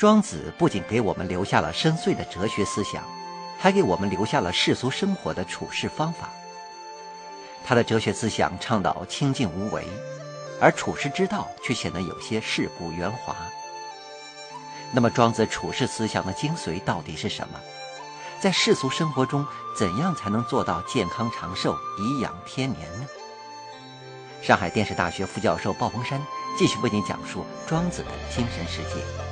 庄子不仅给我们留下了深邃的哲学思想，还给我们留下了世俗生活的处事方法。他的哲学思想倡导清静无为，而处世之道却显得有些世故圆滑。那么，庄子处世思想的精髓到底是什么？在世俗生活中，怎样才能做到健康长寿、颐养天年呢？上海电视大学副教授鲍鹏山继续为您讲述庄子的精神世界。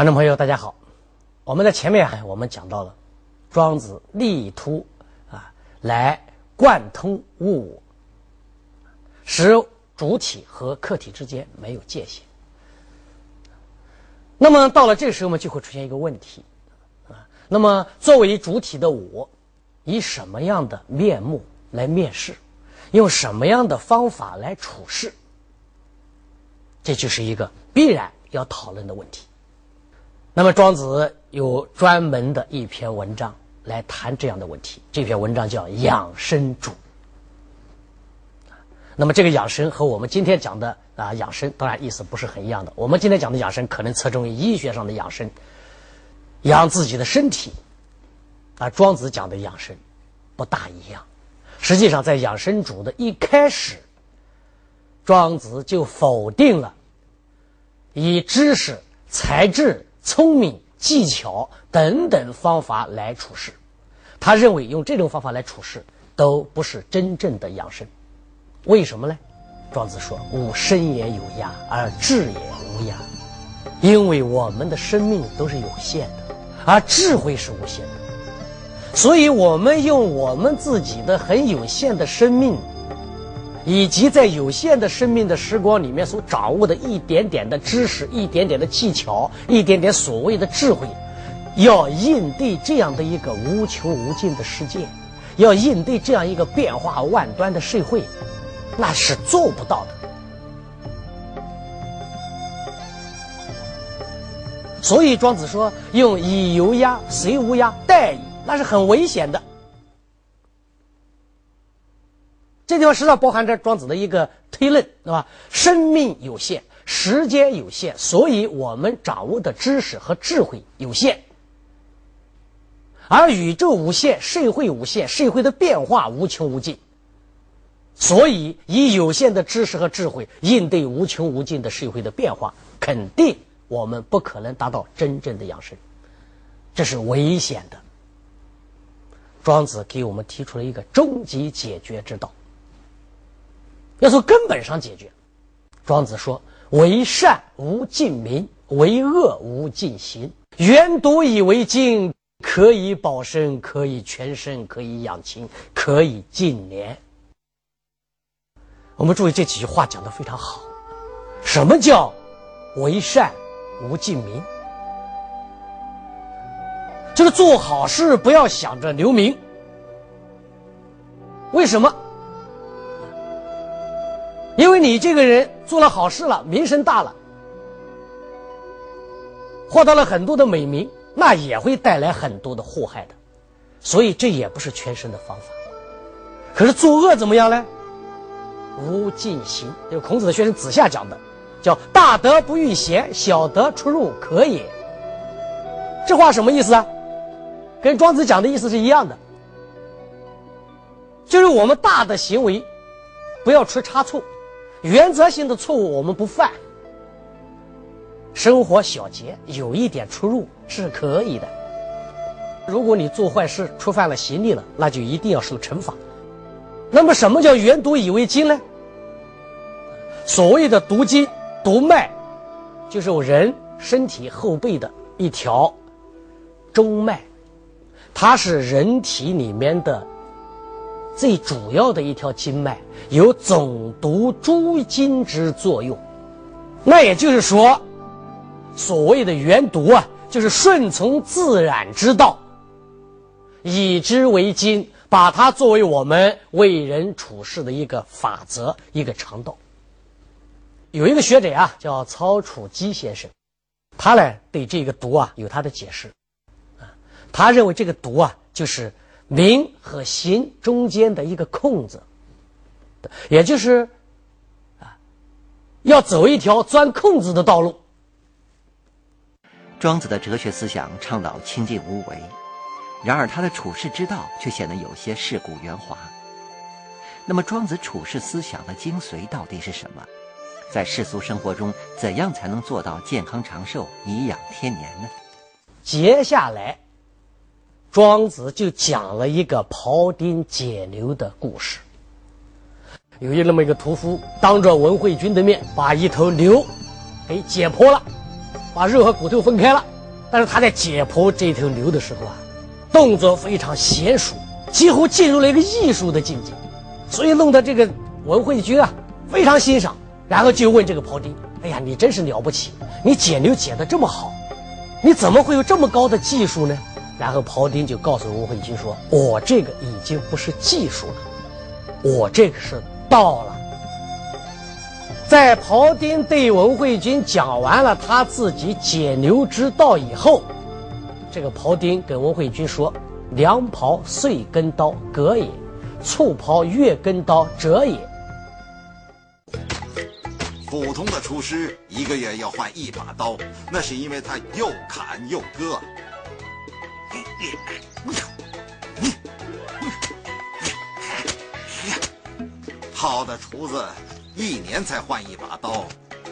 观众朋友，大家好。我们在前面我们讲到了，庄子力图啊来贯通物，使主体和客体之间没有界限。那么到了这时候，我们就会出现一个问题啊。那么作为主体的我，以什么样的面目来面试？用什么样的方法来处事？这就是一个必然要讨论的问题。那么庄子有专门的一篇文章来谈这样的问题，这篇文章叫《养生主》。那么这个养生和我们今天讲的啊养生，当然意思不是很一样的。我们今天讲的养生，可能侧重于医学上的养生，养自己的身体。啊，庄子讲的养生不大一样。实际上，在《养生主》的一开始，庄子就否定了以知识、才智、聪明、技巧等等方法来处事。他认为用这种方法来处事都不是真正的养生。为什么呢？庄子说：“吾生也有涯，而智也无涯。”因为我们的生命都是有限的，而智慧是无限的。所以，我们用我们自己的很有限的生命，以及在有限的生命的时光里面所掌握的一点点的知识、一点点的技巧、一点点所谓的智慧，要应对这样的一个无穷无尽的世界，要应对这样一个变化万端的社会，那是做不到的。所以，庄子说：“用以有压，虽无鸦，殆矣。”那是很危险的。这地方实际上包含着庄子的一个推论，对吧？生命有限，时间有限，所以我们掌握的知识和智慧有限，而宇宙无限，社会无限，社会的变化无穷无尽，所以以有限的知识和智慧应对无穷无尽的社会的变化，肯定我们不可能达到真正的养生，这是危险的。庄子给我们提出了一个终极解决之道，要从根本上解决。庄子说：“为善无尽民，为恶无尽行。原独以为精，可以保身，可以全身，可以养亲，可以尽年。”我们注意这几句话讲的非常好。什么叫为善无尽民？就是做好事不要想着留名，为什么？因为你这个人做了好事了，名声大了，获得了很多的美名，那也会带来很多的祸害的，所以这也不是全身的方法。可是作恶怎么样呢？无尽刑，就孔子的学生子夏讲的，叫大德不欲贤，小德出入可也。这话什么意思啊？跟庄子讲的意思是一样的，就是我们大的行为不要出差错，原则性的错误我们不犯，生活小节有一点出入是可以的。如果你做坏事触犯了刑律了，那就一定要受惩罚。那么什么叫原毒以为精呢？所谓的毒经、毒脉，就是我人身体后背的一条中脉。它是人体里面的最主要的一条经脉，有总督诸经之作用。那也就是说，所谓的原毒啊，就是顺从自然之道，以之为经，把它作为我们为人处事的一个法则、一个常道。有一个学者啊，叫曹楚基先生，他呢对这个毒啊有他的解释。啊他认为这个“毒”啊，就是名和行中间的一个空子，也就是啊，要走一条钻空子的道路。庄子的哲学思想倡导清净无为，然而他的处世之道却显得有些世故圆滑。那么，庄子处世思想的精髓到底是什么？在世俗生活中，怎样才能做到健康长寿、颐养天年呢？接下来，庄子就讲了一个庖丁解牛的故事。有一那么一个屠夫，当着文惠君的面，把一头牛给解剖了，把肉和骨头分开了。但是他在解剖这头牛的时候啊，动作非常娴熟，几乎进入了一个艺术的境界，所以弄得这个文惠君啊非常欣赏。然后就问这个庖丁：“哎呀，你真是了不起！你解牛解得这么好，你怎么会有这么高的技术呢？”然后庖丁就告诉文慧君说：“我这个已经不是技术了，我这个是道了。”在庖丁对文慧君讲完了他自己解牛之道以后，这个庖丁跟文慧君说：“良庖岁耕刀，割也；粗庖月耕刀，折也。”普通的厨师一个月要换一把刀，那是因为他又砍又割。好的厨子一年才换一把刀，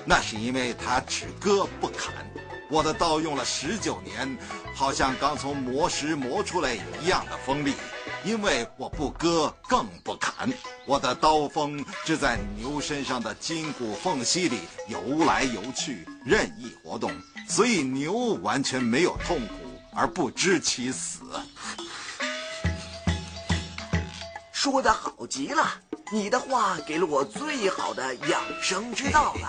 那是因为他只割不砍。我的刀用了十九年，好像刚从磨石磨出来一样的锋利。因为我不割，更不砍，我的刀锋只在牛身上的筋骨缝隙里游来游去，任意活动，所以牛完全没有痛苦而不知其死。说的好极了，你的话给了我最好的养生之道了。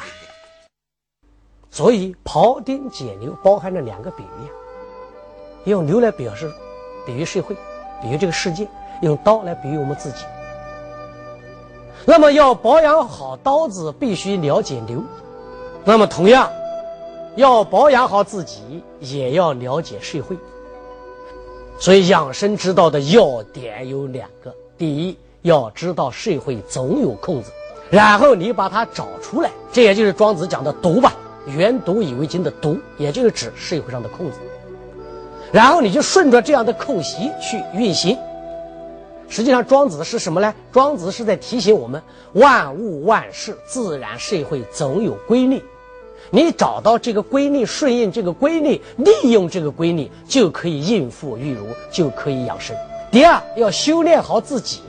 所以庖丁解牛包含着两个比喻，用牛来表示，比喻社会。比喻这个世界，用刀来比喻我们自己。那么要保养好刀子，必须了解牛。那么同样，要保养好自己，也要了解社会。所以养生之道的要点有两个：第一，要知道社会总有空子，然后你把它找出来。这也就是庄子讲的“读”吧，“原读以为经”的“读”，也就是指社会上的空子。然后你就顺着这样的空隙去运行。实际上，庄子是什么呢？庄子是在提醒我们：万物万事、自然社会总有规律。你找到这个规律，顺应这个规律，利用这个规律，就可以应付玉如，就可以养生。第二，要修炼好自己，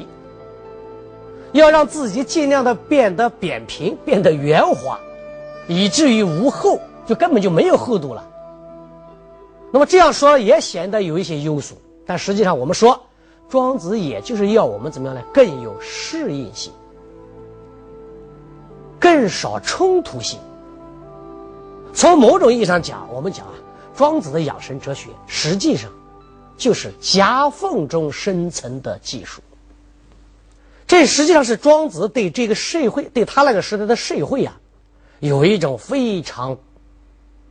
要让自己尽量的变得扁平，变得圆滑，以至于无厚，就根本就没有厚度了。那么这样说也显得有一些庸俗，但实际上我们说，庄子也就是要我们怎么样呢？更有适应性，更少冲突性。从某种意义上讲，我们讲啊，庄子的养生哲学实际上就是夹缝中生存的技术。这实际上是庄子对这个社会，对他那个时代的社会啊，有一种非常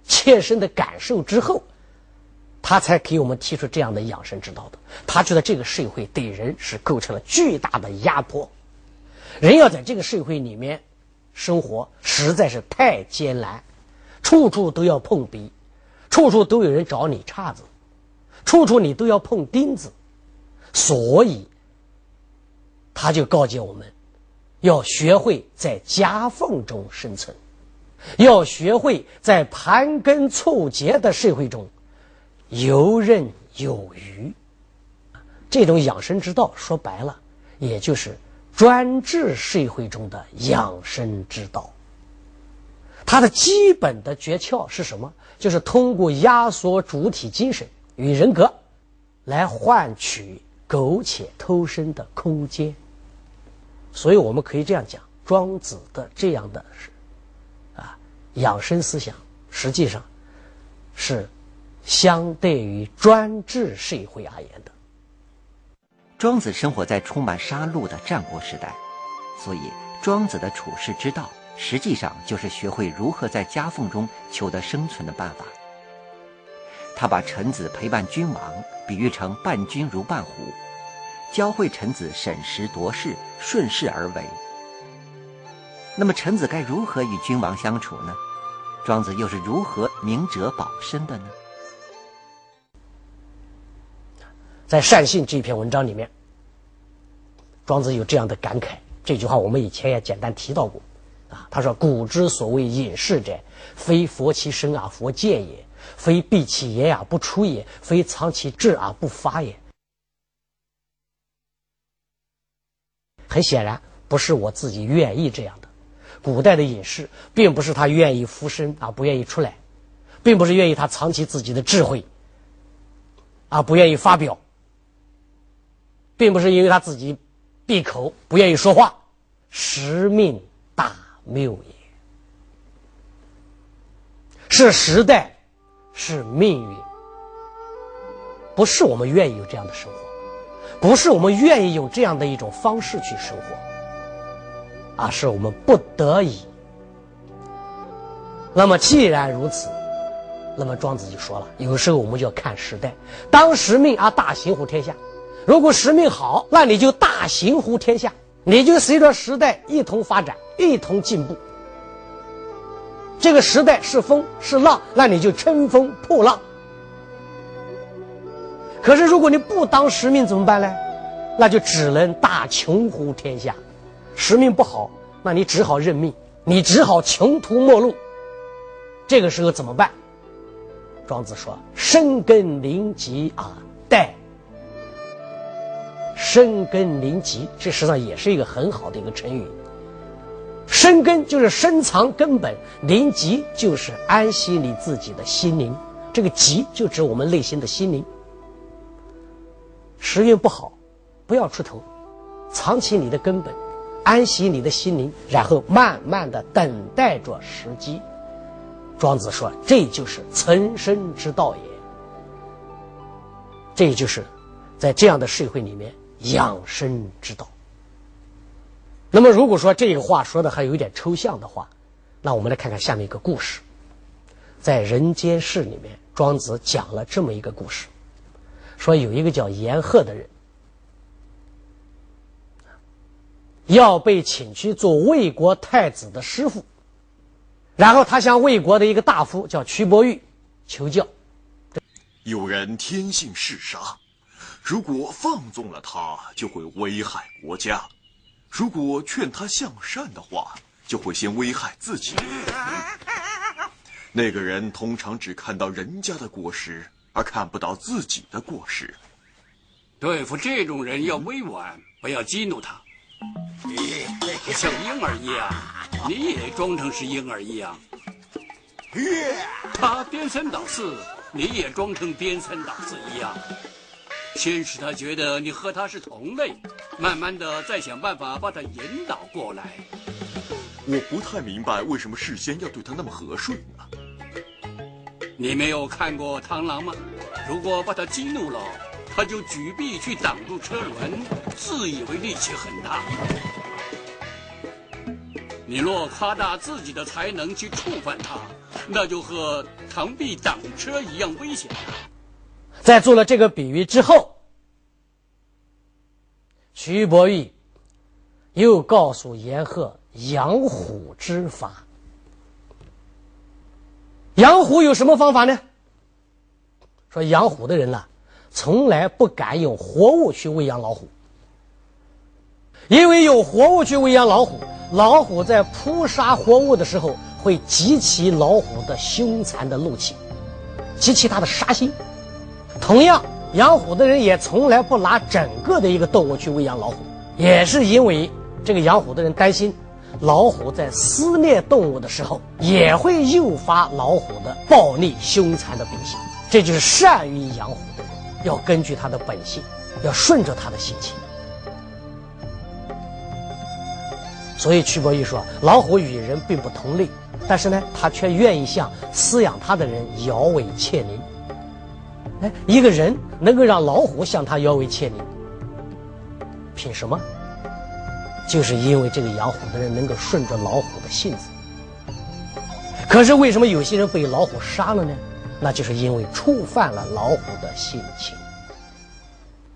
切身的感受之后。他才给我们提出这样的养生之道的。他觉得这个社会对人是构成了巨大的压迫，人要在这个社会里面生活实在是太艰难，处处都要碰壁，处处都有人找你岔子，处处你都要碰钉子，所以他就告诫我们，要学会在夹缝中生存，要学会在盘根错节的社会中。游刃有余，这种养生之道，说白了，也就是专制社会中的养生之道。它的基本的诀窍是什么？就是通过压缩主体精神与人格，来换取苟且偷生的空间。所以，我们可以这样讲：庄子的这样的啊养生思想，实际上是。相对于专制社会而言的，庄子生活在充满杀戮的战国时代，所以庄子的处世之道实际上就是学会如何在夹缝中求得生存的办法。他把臣子陪伴君王比喻成伴君如伴虎，教会臣子审时度势、顺势而为。那么臣子该如何与君王相处呢？庄子又是如何明哲保身的呢？在《善信》这篇文章里面，庄子有这样的感慨。这句话我们以前也简单提到过，啊，他说：“古之所谓隐士者，非佛其身而佛见也，非闭其言而不出也，非藏其志而不发也。”很显然，不是我自己愿意这样的。古代的隐士，并不是他愿意附身而不愿意出来，并不是愿意他藏起自己的智慧，而不愿意发表，并不是因为他自己闭口不愿意说话。时命大谬也，是时代，是命运，不是我们愿意有这样的生活，不是我们愿意用这样的一种方式去生活，而是我们不得已。那么既然如此，那么庄子就说了，有时候我们就要看时代，当时命而大行乎天下。如果时命好，那你就大行乎天下。你就随着时代一同发展，一同进步。这个时代是风是浪，那你就乘风破浪。可是如果你不当时命怎么办呢？那就只能大穷乎天下。时命不好，那你只好认命，你只好穷途末路。这个时候怎么办？庄子说：“深耕临极而待。”深根临极，这实际上也是一个很好的一个成语。深根就是深藏根本，临极就是安息你自己的心灵。这个极就指我们内心的心灵。时运不好，不要出头，藏起你的根本，安息你的心灵，然后慢慢的等待着时机。庄子说，这就是存身之道也。这就是在这样的社会里面。养生之道。那么，如果说这个话说的还有一点抽象的话，那我们来看看下面一个故事。在《人间世》里面，庄子讲了这么一个故事：说有一个叫严鹤的人，要被请去做魏国太子的师傅，然后他向魏国的一个大夫叫屈伯玉求教。有人天性嗜杀。如果放纵了他，就会危害国家；如果劝他向善的话，就会先危害自己。那个人通常只看到人家的过失，而看不到自己的过失。对付这种人要委婉，不要激怒他。像婴儿一样，你也装成是婴儿一样。他颠三倒四，你也装成颠三倒四一样。先使他觉得你和他是同类，慢慢的再想办法把他引导过来。我不太明白为什么事先要对他那么和顺呢？你没有看过螳螂吗？如果把他激怒了，他就举臂去挡住车轮，自以为力气很大。你若夸大自己的才能去触犯他，那就和螳臂挡车一样危险。在做了这个比喻之后，徐伯玉又告诉严鹤养虎之法。养虎有什么方法呢？说养虎的人呢，从来不敢用活物去喂养老虎，因为用活物去喂养老虎，老虎在扑杀活物的时候会激起老虎的凶残的怒气，激起它的杀心。同样，养虎的人也从来不拿整个的一个动物去喂养老虎，也是因为这个养虎的人担心，老虎在撕裂动物的时候也会诱发老虎的暴力凶残的秉性。这就是善于养虎的人，要根据他的本性，要顺着他的心情。所以屈伯玉说，老虎与人并不同类，但是呢，他却愿意向饲养他的人摇尾乞怜。哎，一个人能够让老虎向他摇尾切铃，凭什么？就是因为这个养虎的人能够顺着老虎的性子。可是为什么有些人被老虎杀了呢？那就是因为触犯了老虎的性情。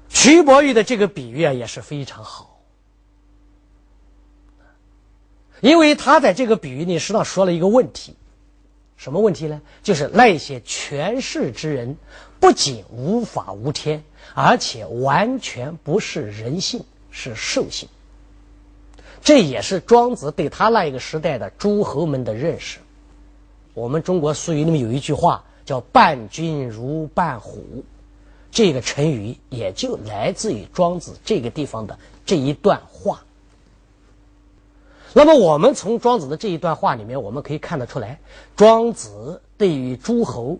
徐伯玉的这个比喻啊也是非常好。因为他在这个比喻里实际上说了一个问题，什么问题呢？就是那些权势之人，不仅无法无天，而且完全不是人性，是兽性。这也是庄子对他那一个时代的诸侯们的认识。我们中国俗语里面有一句话叫“伴君如伴虎”，这个成语也就来自于庄子这个地方的这一段话。那么，我们从庄子的这一段话里面，我们可以看得出来，庄子对于诸侯、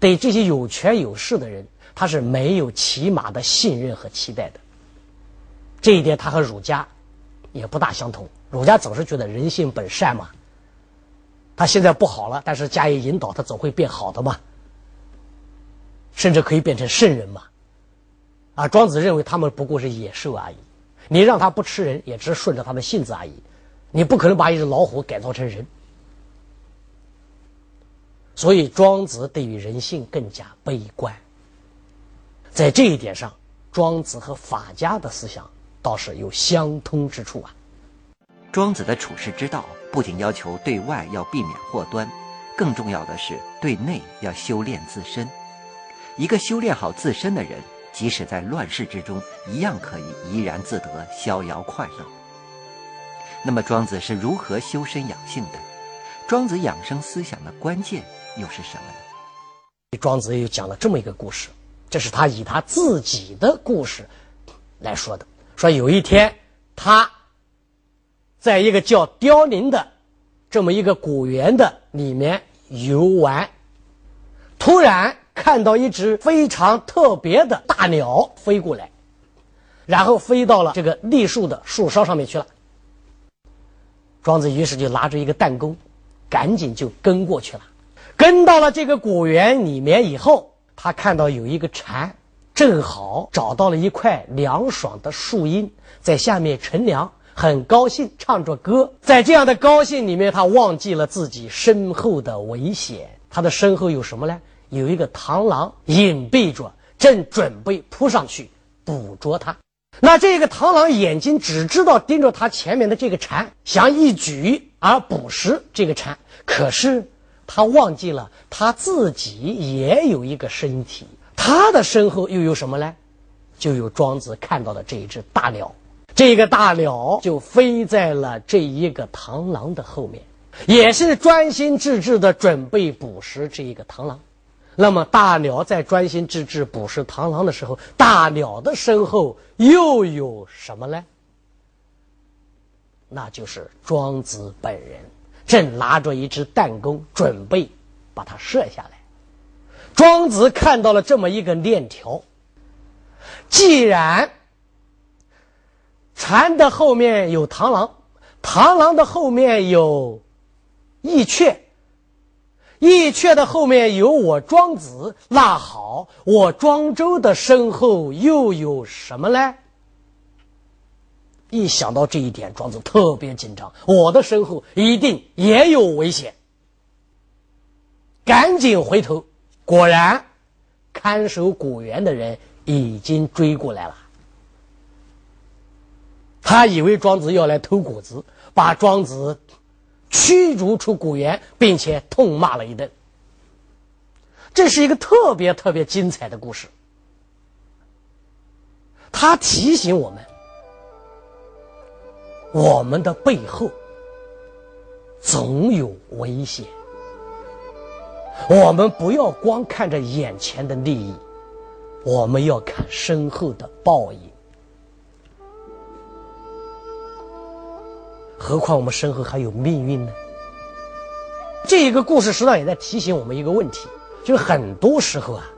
对这些有权有势的人，他是没有起码的信任和期待的。这一点，他和儒家也不大相同。儒家总是觉得人性本善嘛，他现在不好了，但是加以引导，他总会变好的嘛，甚至可以变成圣人嘛。啊，庄子认为他们不过是野兽而已，你让他不吃人，也只是顺着他的性子而已。你不可能把一只老虎改造成人，所以庄子对于人性更加悲观。在这一点上，庄子和法家的思想倒是有相通之处啊。庄子的处世之道不仅要求对外要避免祸端，更重要的是对内要修炼自身。一个修炼好自身的人，即使在乱世之中，一样可以怡然自得，逍遥快乐。那么庄子是如何修身养性的？庄子养生思想的关键又是什么呢？庄子又讲了这么一个故事，这是他以他自己的故事来说的。说有一天，他在一个叫凋零的这么一个果园的里面游玩，突然看到一只非常特别的大鸟飞过来，然后飞到了这个栗树的树梢上面去了。庄子于是就拿着一个弹弓，赶紧就跟过去了。跟到了这个果园里面以后，他看到有一个蝉，正好找到了一块凉爽的树荫，在下面乘凉，很高兴，唱着歌。在这样的高兴里面，他忘记了自己身后的危险。他的身后有什么呢？有一个螳螂隐蔽着，正准备扑上去捕捉他。那这个螳螂眼睛只知道盯着它前面的这个蝉，想一举而捕食这个蝉。可是它忘记了它自己也有一个身体，它的身后又有什么呢？就有庄子看到的这一只大鸟。这个大鸟就飞在了这一个螳螂的后面，也是专心致志的准备捕食这一个螳螂。那么，大鸟在专心致志捕食螳螂的时候，大鸟的身后又有什么呢？那就是庄子本人，正拿着一支弹弓，准备把它射下来。庄子看到了这么一个链条：既然蝉的后面有螳螂，螳螂的后面有翼雀。翼雀的后面有我庄子，那好，我庄周的身后又有什么呢？一想到这一点，庄子特别紧张，我的身后一定也有危险。赶紧回头，果然，看守果园的人已经追过来了。他以为庄子要来偷果子，把庄子。驱逐出古园，并且痛骂了一顿。这是一个特别特别精彩的故事。他提醒我们，我们的背后总有危险。我们不要光看着眼前的利益，我们要看身后的报应。何况我们身后还有命运呢？这一个故事实际上也在提醒我们一个问题，就是很多时候啊，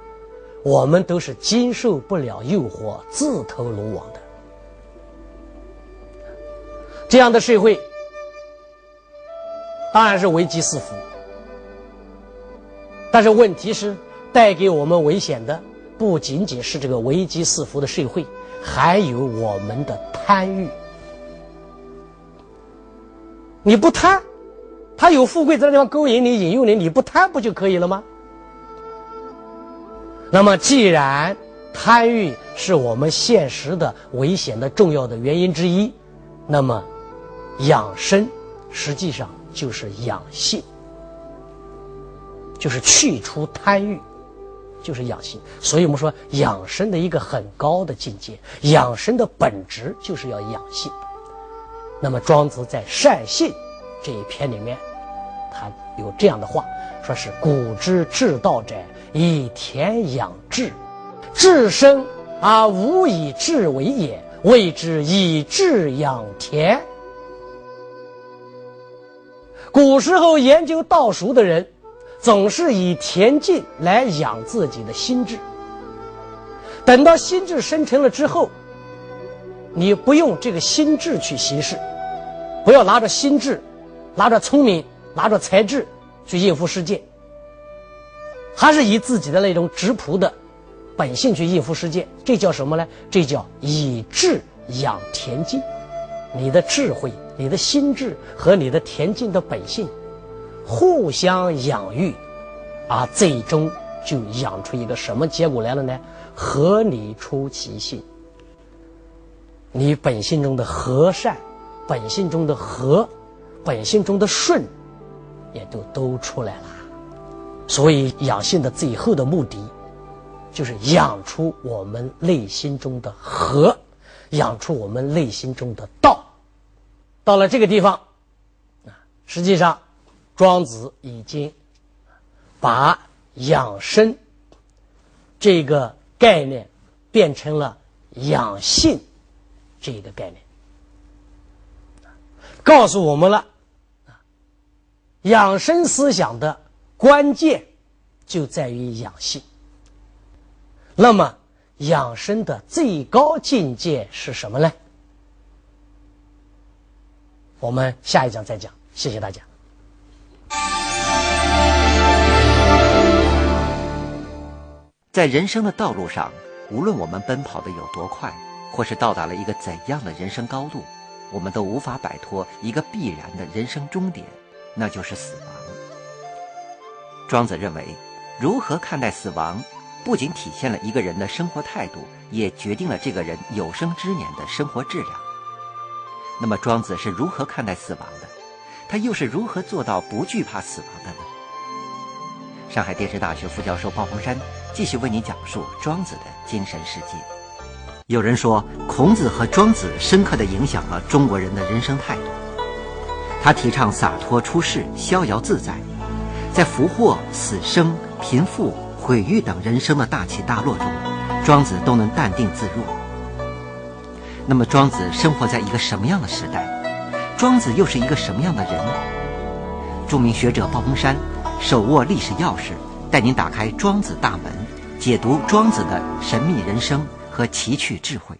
我们都是经受不了诱惑，自投罗网的。这样的社会当然是危机四伏，但是问题是，带给我们危险的不仅仅是这个危机四伏的社会，还有我们的贪欲。你不贪，他有富贵在那地方勾引你、引诱你，你不贪不就可以了吗？那么，既然贪欲是我们现实的危险的重要的原因之一，那么养生实际上就是养性，就是去除贪欲，就是养性。所以我们说养生的一个很高的境界，养生的本质就是要养性。那么庄子在《善信》这一篇里面，他有这样的话，说是古之治道者，以田养志，志生而无以治为也，谓之以志养田。古时候研究道术的人，总是以田径来养自己的心智。等到心智生成了之后，你不用这个心智去行事。不要拿着心智，拿着聪明，拿着才智去应付世界，还是以自己的那种质朴的本性去应付世界。这叫什么呢？这叫以智养田径。你的智慧、你的心智和你的田径的本性互相养育，啊，最终就养出一个什么结果来了呢？合理出其性。你本性中的和善。本性中的和，本性中的顺，也就都出来了。所以养性的最后的目的，就是养出我们内心中的和，养出我们内心中的道。到了这个地方，啊，实际上，庄子已经把养生这个概念变成了养性这个概念。告诉我们了，养生思想的关键就在于养性。那么，养生的最高境界是什么呢？我们下一讲再讲。谢谢大家。在人生的道路上，无论我们奔跑的有多快，或是到达了一个怎样的人生高度。我们都无法摆脱一个必然的人生终点，那就是死亡。庄子认为，如何看待死亡，不仅体现了一个人的生活态度，也决定了这个人有生之年的生活质量。那么，庄子是如何看待死亡的？他又是如何做到不惧怕死亡的呢？上海电视大学副教授鲍鹏山继续为你讲述庄子的精神世界。有人说，孔子和庄子深刻地影响了中国人的人生态度。他提倡洒脱出世、逍遥自在，在福祸、死生、贫富、毁誉等人生的大起大落中，庄子都能淡定自若。那么，庄子生活在一个什么样的时代？庄子又是一个什么样的人？著名学者鲍鹏山手握历史钥匙，带您打开庄子大门，解读庄子的神秘人生。和奇趣智慧。